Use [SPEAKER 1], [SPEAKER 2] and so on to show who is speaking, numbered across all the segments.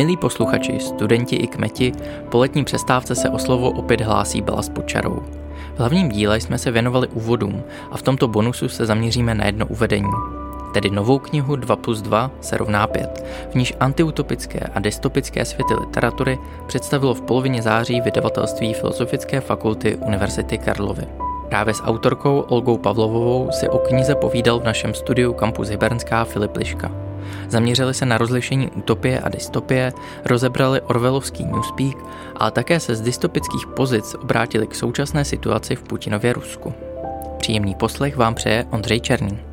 [SPEAKER 1] Milí posluchači, studenti i kmeti, po letní přestávce se o slovo opět hlásí Bela s Počarou. V hlavním díle jsme se věnovali úvodům a v tomto bonusu se zaměříme na jedno uvedení. Tedy novou knihu 2 plus 2 se rovná 5, v níž antiutopické a dystopické světy literatury představilo v polovině září vydavatelství Filozofické fakulty Univerzity Karlovy. Právě s autorkou Olgou Pavlovovou si o knize povídal v našem studiu Campus Hybernská Filip Liška. Zaměřili se na rozlišení utopie a dystopie, rozebrali Orwellovský Newspeak, ale také se z dystopických pozic obrátili k současné situaci v Putinově Rusku. Příjemný poslech vám přeje Ondřej Černý.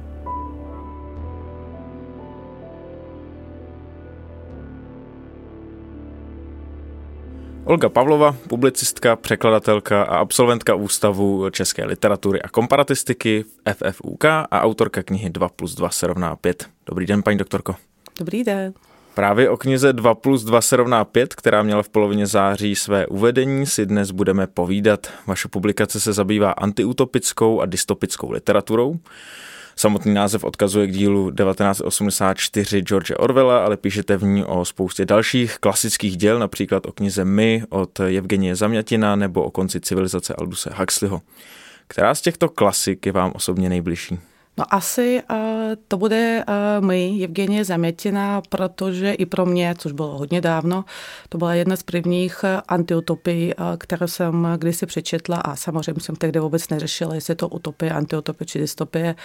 [SPEAKER 2] Olga Pavlova, publicistka, překladatelka a absolventka Ústavu české literatury a komparatistiky FFUK a autorka knihy 2 plus 2 se rovná 5. Dobrý den, paní doktorko.
[SPEAKER 3] Dobrý den.
[SPEAKER 2] Právě o knize 2 plus 2 se rovná 5, která měla v polovině září své uvedení, si dnes budeme povídat. Vaše publikace se zabývá antiutopickou a dystopickou literaturou. Samotný název odkazuje k dílu 1984 George Orwella, ale píšete v ní o spoustě dalších klasických děl, například o knize My od Evgenie Zamjatina nebo o konci civilizace Alduse Huxleyho. Která z těchto klasik je vám osobně nejbližší?
[SPEAKER 3] No asi uh, to bude uh, my, Evgenie Zamětina, protože i pro mě, což bylo hodně dávno, to byla jedna z prvních antiutopií, uh, kterou jsem kdysi přečetla a samozřejmě jsem tehdy vůbec neřešila, jestli je to utopie, antiutopie či dystopie.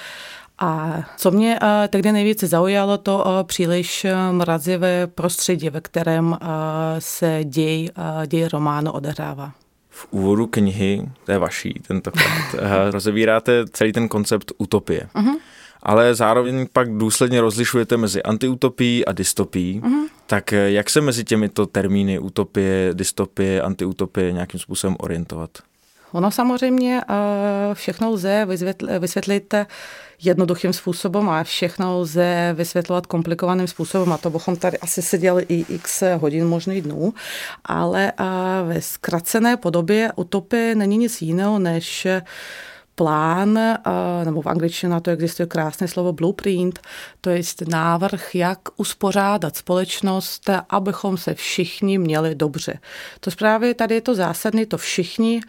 [SPEAKER 3] A co mě uh, tehdy nejvíce zaujalo, to uh, příliš mrazivé prostředí, ve kterém uh, se děj, děj románu odehrává
[SPEAKER 2] v úvodu knihy, to je vaší tentokrát, eh, rozebíráte celý ten koncept utopie. Uh-huh. Ale zároveň pak důsledně rozlišujete mezi antiutopií a dystopií. Uh-huh. Tak eh, jak se mezi těmito termíny utopie, dystopie, antiutopie nějakým způsobem orientovat?
[SPEAKER 3] Ono samozřejmě eh, všechno lze vysvětlit jednoduchým způsobem a všechno lze vysvětlovat komplikovaným způsobem a to bychom tady asi seděli i x hodin, možných dnů, ale eh, ve zkracené podobě utopie není nic jiného než plán, eh, nebo v angličtině na to existuje krásné slovo blueprint, to je návrh, jak uspořádat společnost, abychom se všichni měli dobře. To právě tady je to zásadní, to všichni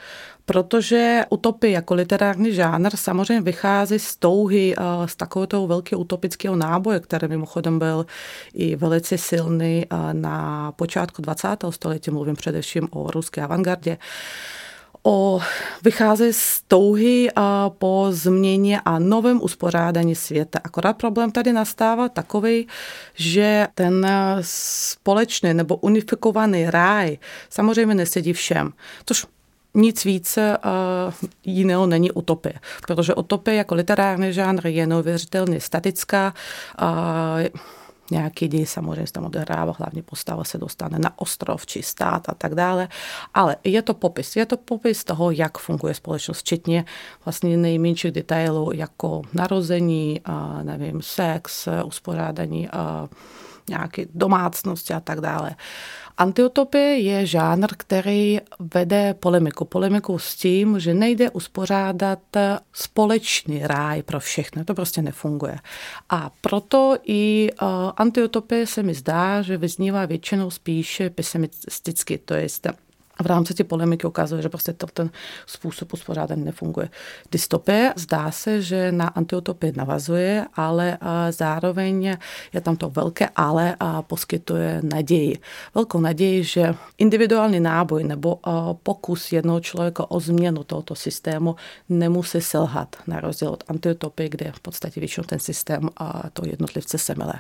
[SPEAKER 3] protože utopie jako literární žánr samozřejmě vychází z touhy, eh, z takového velkého utopického náboje, který mimochodem byl i velice silný eh, na počátku 20. století, mluvím především o ruské avantgardě o, vychází z touhy a po změně a novém uspořádání světa. Akorát problém tady nastává takový, že ten společný nebo unifikovaný ráj samozřejmě nesedí všem. Tož nic více uh, jiného není utopie. Protože utopie jako literární žánr je neuvěřitelně statická. Uh, nějaký děj samozřejmě tam odehrává, hlavně postava se dostane na ostrov či stát a tak dále. Ale je to popis. Je to popis toho, jak funguje společnost, včetně vlastně nejmenších detailů, jako narození, uh, nevím, sex, uspořádání uh, nějaké domácnosti a tak dále. Antiutopie je žánr, který vede polemiku. Polemiku s tím, že nejde uspořádat společný ráj pro všechny. To prostě nefunguje. A proto i uh, antiutopie se mi zdá, že vyznívá většinou spíše pesimisticky. To je v rámci té polemiky ukazuje, že prostě to, ten způsob uspořádání nefunguje. Dystopie zdá se, že na antiutopii navazuje, ale zároveň je tam to velké ale a poskytuje naději. Velkou naději, že individuální náboj nebo pokus jednoho člověka o změnu tohoto systému nemusí selhat, na rozdíl od antiutopie, kde v podstatě většinou ten systém a to jednotlivce semele.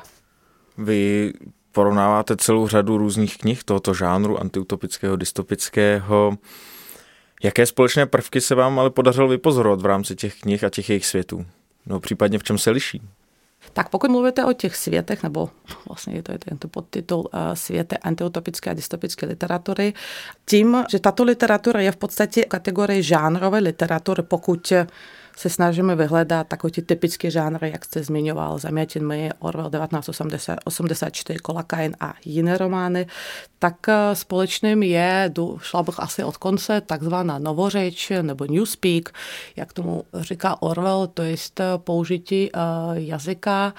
[SPEAKER 2] Vy porovnáváte celou řadu různých knih tohoto žánru, antiutopického, dystopického. Jaké společné prvky se vám ale podařilo vypozorovat v rámci těch knih a těch jejich světů? No případně v čem se liší?
[SPEAKER 3] Tak pokud mluvíte o těch světech, nebo vlastně to je tento podtitul uh, Světe antiutopické a dystopické literatury, tím, že tato literatura je v podstatě kategorie žánrové literatury, pokud se snažíme vyhledat takový ty typický žánr, jak jste zmiňoval, Zamětin my, Orwell 1984, Kolakain a jiné romány, tak eh, společným je, šla bych asi od konce, takzvaná novořeč nebo newspeak, jak tomu říká Orwell, to je použití eh, jazyka,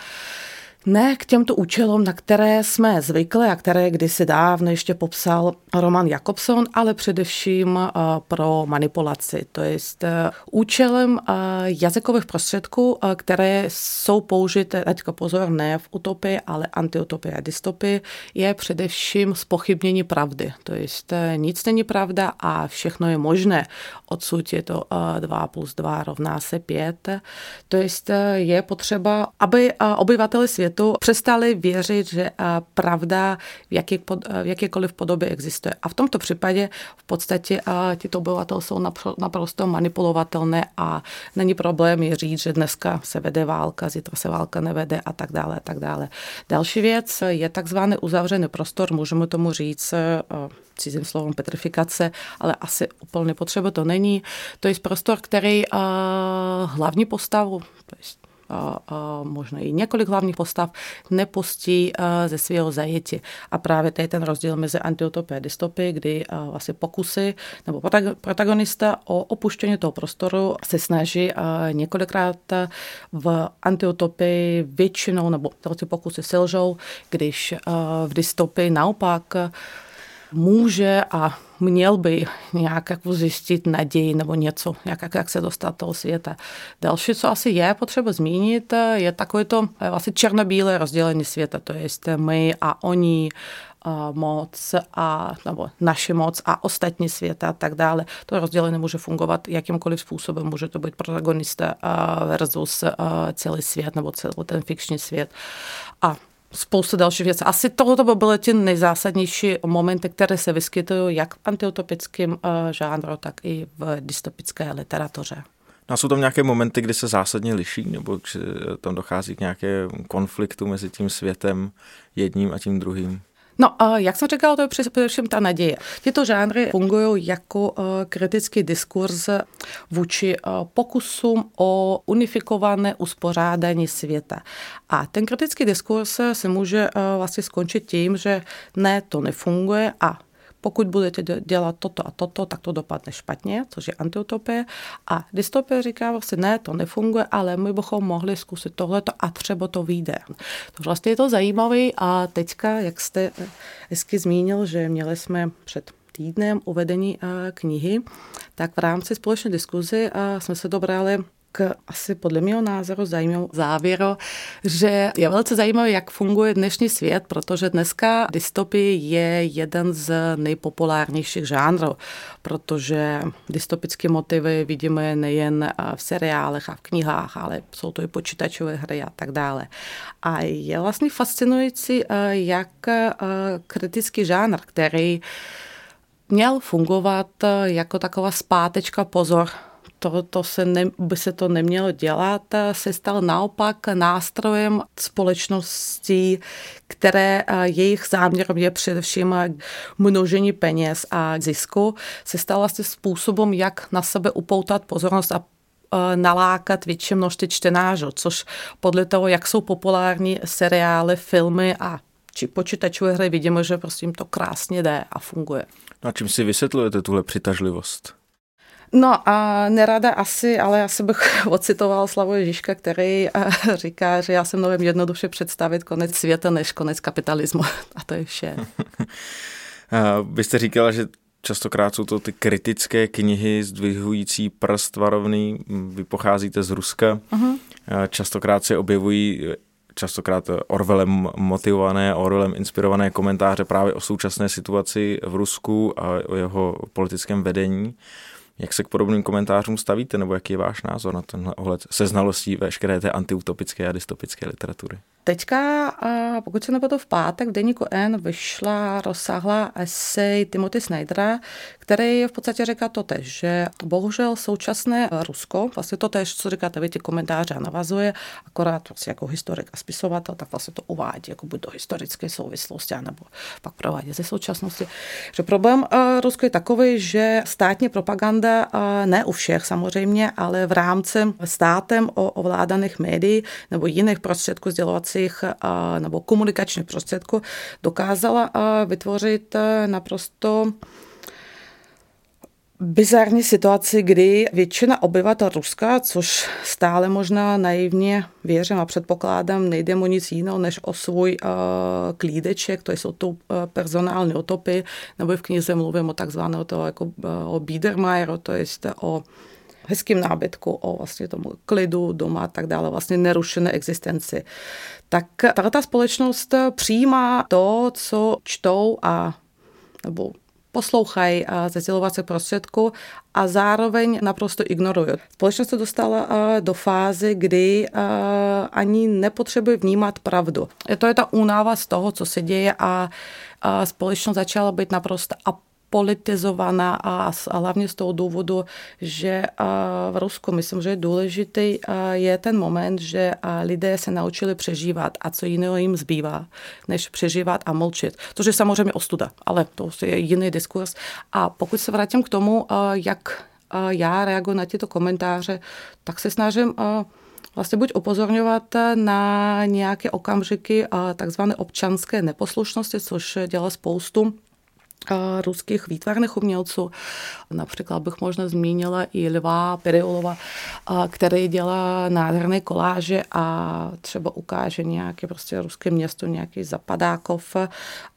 [SPEAKER 3] ne k těmto účelům, na které jsme zvykli a které kdysi dávno ještě popsal Roman Jakobson, ale především eh, pro manipulaci. To je eh, účelem eh, jazykových prostředků, které jsou použité, teďka pozor, ne v utopii, ale antiutopii a dystopii, je především spochybnění pravdy. To je nic není pravda a všechno je možné. Odsud je to 2 plus 2 rovná se 5. To je, je potřeba, aby obyvateli světa světu přestali věřit, že pravda v, jaký, v jakékoliv podobě existuje. A v tomto případě v podstatě tyto obyvatel jsou naprosto manipulovatelné a není problém je říct, že dneska se vede válka, zítra se válka nevede a tak dále. A tak dále. Další věc je takzvaný uzavřený prostor, můžeme tomu říct cizím slovem petrifikace, ale asi úplně potřeba to není. To je prostor, který hlavní postavu, to možná i několik hlavních postav, nepustí ze svého zajetí. A právě to je ten rozdíl mezi antiutopie a dystopie, kdy vlastně pokusy nebo protagonista o opuštění toho prostoru se snaží několikrát v antiutopii většinou, nebo ty pokusy selžou, když v dystopii naopak může a měl by nějak jako zjistit naději nebo něco, jak, jak se dostat toho světa. Další, co asi je potřeba zmínit, je takové to eh, vlastně černobílé rozdělení světa, to je my a oni, moc a nebo naše moc a ostatní světa a tak dále. To rozdělení může fungovat jakýmkoliv způsobem. Může to být protagonista versus celý svět nebo celý ten fikční svět. A spoustu dalších věcí. Asi tohle by byly ty nejzásadnější momenty, které se vyskytují jak v antiutopickém eh, žánru, tak i v dystopické literatuře.
[SPEAKER 2] No a jsou tam nějaké momenty, kdy se zásadně liší, nebo tam dochází k nějaké konfliktu mezi tím světem jedním a tím druhým?
[SPEAKER 3] No, jak jsem říkala, to je především ta naděje. Tyto žánry fungují jako e, kritický diskurs vůči e, pokusům o unifikované uspořádání světa. A ten kritický diskurs se může e, vlastně skončit tím, že ne, to nefunguje a pokud budete dělat toto a toto, tak to dopadne špatně, což je antiutopie. A dystopie říká vlastně, ne, to nefunguje, ale my bychom mohli zkusit tohleto a třeba to vyjde. To vlastně je to zajímavé a teďka, jak jste hezky zmínil, že měli jsme před týdnem uvedení knihy, tak v rámci společné diskuzi jsme se dobrali asi podle mého názoru zajímavou závěru, že je velice zajímavé, jak funguje dnešní svět, protože dneska dystopie je jeden z nejpopulárnějších žánrů, protože dystopické motivy vidíme nejen v seriálech a v knihách, ale jsou to i počítačové hry a tak dále. A je vlastně fascinující, jak kritický žánr, který měl fungovat jako taková zpátečka pozor to, to se ne, by se to nemělo dělat, se stal naopak nástrojem společností, které jejich záměrem je především množení peněz a zisku, se stal vlastně způsobem, jak na sebe upoutat pozornost a nalákat větší množství čtenářů, což podle toho, jak jsou populární seriály, filmy a či počítačové hry, vidíme, že prostě to krásně jde a funguje.
[SPEAKER 2] No a čím si vysvětlujete tuhle přitažlivost?
[SPEAKER 3] No a nerada asi, ale asi bych ocitoval Slavu Ježíška, který eh, říká, že já se mnohem jednoduše představit konec světa než konec kapitalismu. A to je vše.
[SPEAKER 2] Vy jste říkala, že častokrát jsou to ty kritické knihy zdvihující prst varovný. Vy pocházíte z Ruska. Uh-huh. Častokrát se objevují častokrát Orwellem motivované, Orwellem inspirované komentáře právě o současné situaci v Rusku a o jeho politickém vedení. Jak se k podobným komentářům stavíte, nebo jaký je váš názor na tenhle ohled se znalostí veškeré té antiutopické a dystopické literatury?
[SPEAKER 3] Teďka, pokud se nepadu v pátek, v deníku N vyšla rozsáhlá esej Timothy Snydera, který v podstatě říká to tež, že bohužel současné Rusko, vlastně to tež, co říkáte vy, ty komentáře navazuje, akorát vlastně jako historik a spisovatel, tak vlastně to uvádí jako buď do historické souvislosti, nebo pak provádí ze současnosti. Že problém Rusko je takový, že státní propaganda, ne u všech samozřejmě, ale v rámci státem ovládaných médií nebo jiných prostředků sdělovací sdělovacích nebo komunikačních prostředků dokázala vytvořit naprosto bizarní situaci, kdy většina obyvatel Ruska, což stále možná naivně věřím a předpokládám, nejde mu nic jiného než o svůj uh, klídeček, to jsou to uh, personální otopy, nebo v knize mluvím o takzvaného toho jako uh, o Biedermeieru, to je o hezkým nábytku, o vlastně tomu klidu doma a tak dále, vlastně nerušené existenci. Tak tato ta společnost přijímá to, co čtou a nebo poslouchají ze sdělovací prostředku a zároveň naprosto ignorují. Společnost se dostala do fázy, kdy ani nepotřebuje vnímat pravdu. To je ta únava z toho, co se děje a společnost začala být naprosto politizovaná a, a hlavně z toho důvodu, že v Rusku myslím, že je důležitý je ten moment, že lidé se naučili přežívat a co jiného jim zbývá, než přežívat a mlčet. Což je samozřejmě ostuda, ale to je jiný diskurs. A pokud se vrátím k tomu, jak já reaguji na tyto komentáře, tak se snažím vlastně buď upozorňovat na nějaké okamžiky takzvané občanské neposlušnosti, což dělá spoustu ruských výtvarných umělců. Například bych možná zmínila i Lva Periolova, který dělá nádherné koláže a třeba ukáže nějaké prostě ruské město, nějaký Zapadákov,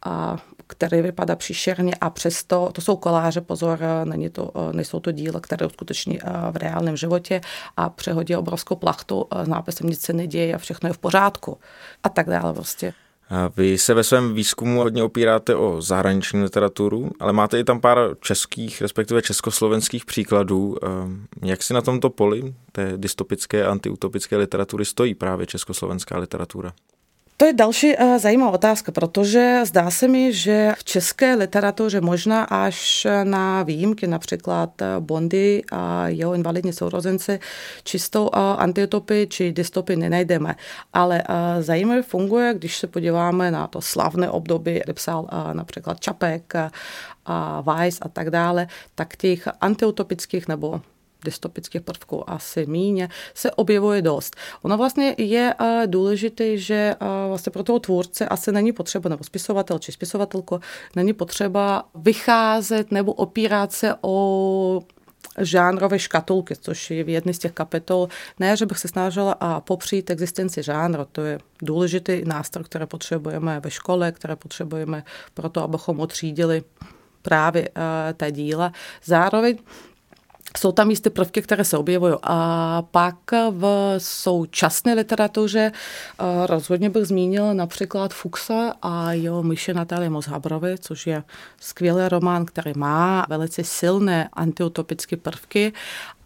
[SPEAKER 3] a který vypadá příšerně a přesto, to jsou koláže, pozor, není to, nejsou to díla, které uskuteční v reálném životě a přehodí obrovskou plachtu s nápisem nic se neděje a všechno je v pořádku a tak dále prostě.
[SPEAKER 2] Vy se ve svém výzkumu hodně opíráte o zahraniční literaturu, ale máte i tam pár českých, respektive československých příkladů. Ehm, jak si na tomto poli té dystopické antiutopické literatury stojí právě československá literatura?
[SPEAKER 3] To je další uh, zajímavá otázka, protože zdá se mi, že v české literatuře možná až na výjimky, například eh, Bondy a jeho invalidní sourozenci, čistou uh, antiutopy či dystopy nenajdeme. Ale zajímavě funguje, když se podíváme na to slavné období, kdy psal například Čapek a Weiss a tak dále, tak těch antiutopických nebo dystopických prvků asi míně, se objevuje dost. Ono vlastně je uh, důležité, že uh, vlastně pro toho tvůrce asi není potřeba, nebo spisovatel či spisovatelko, není potřeba vycházet nebo opírat se o žánrové škatulky, což je v jedné z těch kapitol. Ne, že bych se snažila a popřít existenci žánru, to je důležitý nástroj, který potřebujeme ve škole, které potřebujeme pro to, abychom otřídili právě uh, ta díla. Zároveň jsou tam jisté prvky, které se objevují. A pak v současné literatuře eh, rozhodně bych zmínil například Fuxa a jeho myše Natálie Mozhabrovi, což je skvělý román, který má velice silné antiutopické prvky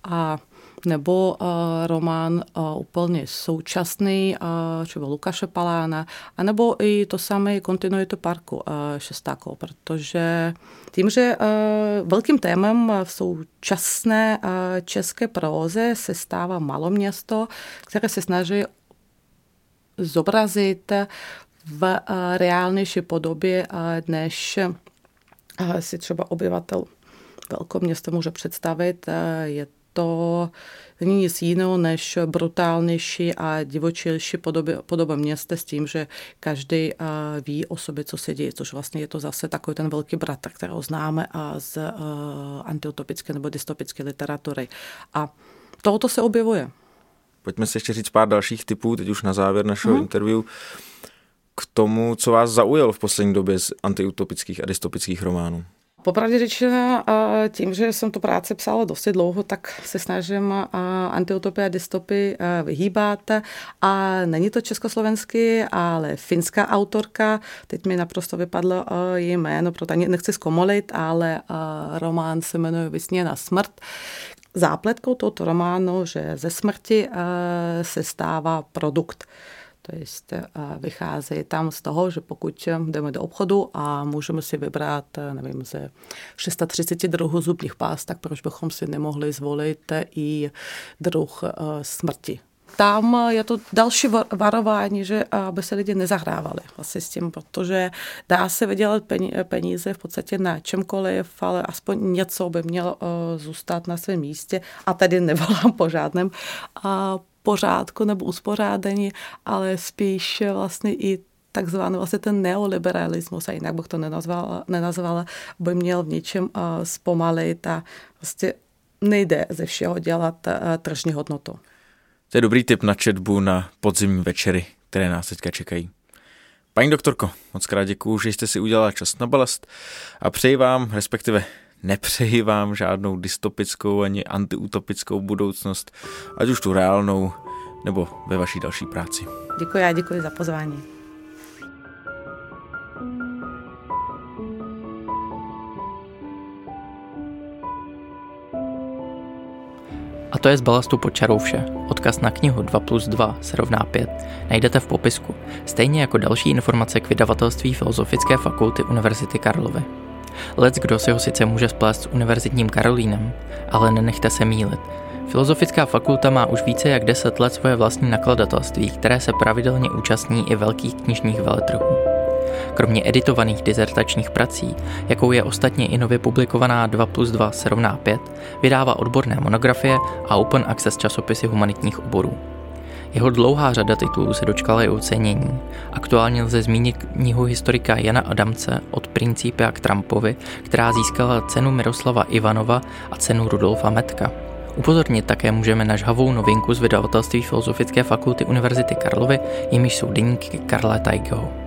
[SPEAKER 3] a nebo uh, román uh, úplně současný, uh, třeba Lukáše Palána, anebo i to samé kontinuitu parku uh, Šestákov, protože tím, že uh, velkým témem v současné uh, české próze se stává maloměsto, které se snaží zobrazit v uh, reálnější podobě, uh, než uh, si třeba obyvatel velkoměsta může představit. Je to není nic jiného než brutálnější a divočilší podoby, podoba města s tím, že každý ví o sobě, co se děje, což vlastně je to zase takový ten velký bratr, kterého známe a z antiutopické nebo dystopické literatury. A tohoto se objevuje.
[SPEAKER 2] Pojďme si ještě říct pár dalších typů, teď už na závěr našeho hmm. interview, k tomu, co vás zaujalo v poslední době z antiutopických a dystopických románů.
[SPEAKER 3] Popravdě řečeno, tím, že jsem tu práci psala dosti dlouho, tak se snažím antiutopie a dystopy vyhýbat. A není to československý, ale finská autorka. Teď mi naprosto vypadlo její jméno, proto nechci zkomolit, ale román se jmenuje Vysněna smrt. Zápletkou tohoto románu, že ze smrti se stává produkt. To je, vychází tam z toho, že pokud jdeme do obchodu a můžeme si vybrat, nevím, ze 630 druhů zubních pás, tak proč bychom si nemohli zvolit i druh eh, smrti. Tam je to další varování, že aby se lidi nezahrávali vlastně s tím, protože dá se vydělat peníze v podstatě na čemkoliv, ale aspoň něco by mělo eh, zůstat na svém místě a tady nevolám po žádném pořádku nebo uspořádání, ale spíš vlastně i takzvaný vlastně ten neoliberalismus, a jinak bych to nenazvala, nenazvala by měl v něčem uh, zpomalit a vlastně nejde ze všeho dělat uh, tržní hodnotu.
[SPEAKER 2] To je dobrý tip na četbu na podzimní večery, které nás teďka čekají. Paní doktorko, moc krát děkuju, že jste si udělala čas na balast a přeji vám, respektive nepřeji vám žádnou dystopickou ani antiutopickou budoucnost, ať už tu reálnou, nebo ve vaší další práci.
[SPEAKER 3] Děkuji a děkuji za pozvání.
[SPEAKER 1] A to je z balastu pod čarou vše. Odkaz na knihu 2 plus 2 se rovná 5 najdete v popisku, stejně jako další informace k vydavatelství Filozofické fakulty Univerzity Karlovy. Lec kdo si ho sice může splést s Univerzitním Karolínem, ale nenechte se mílit. Filozofická fakulta má už více jak 10 let svoje vlastní nakladatelství, které se pravidelně účastní i velkých knižních veletrhů. Kromě editovaných dizertačních prací, jakou je ostatně i nově publikovaná 2 plus 2 se rovná 5, vydává odborné monografie a open access časopisy humanitních oborů. Jeho dlouhá řada titulů se dočkala i ocenění. Aktuálně lze zmínit knihu historika Jana Adamce od Principia k Trumpovi, která získala cenu Miroslava Ivanova a cenu Rudolfa Metka. Upozornit také můžeme na žhavou novinku z vydavatelství Filozofické fakulty Univerzity Karlovy, jimiž jsou deníky Karla Tajgeho.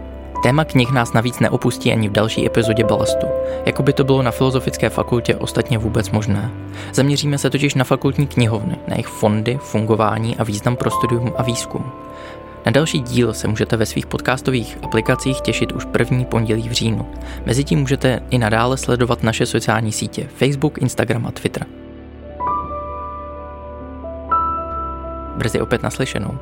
[SPEAKER 1] Téma knih nás navíc neopustí ani v další epizodě Balastu, jako by to bylo na Filozofické fakultě ostatně vůbec možné. Zaměříme se totiž na fakultní knihovny, na jejich fondy, fungování a význam pro studium a výzkum. Na další díl se můžete ve svých podcastových aplikacích těšit už první pondělí v říjnu. Mezitím můžete i nadále sledovat naše sociální sítě Facebook, Instagram a Twitter. Brzy opět naslyšenou.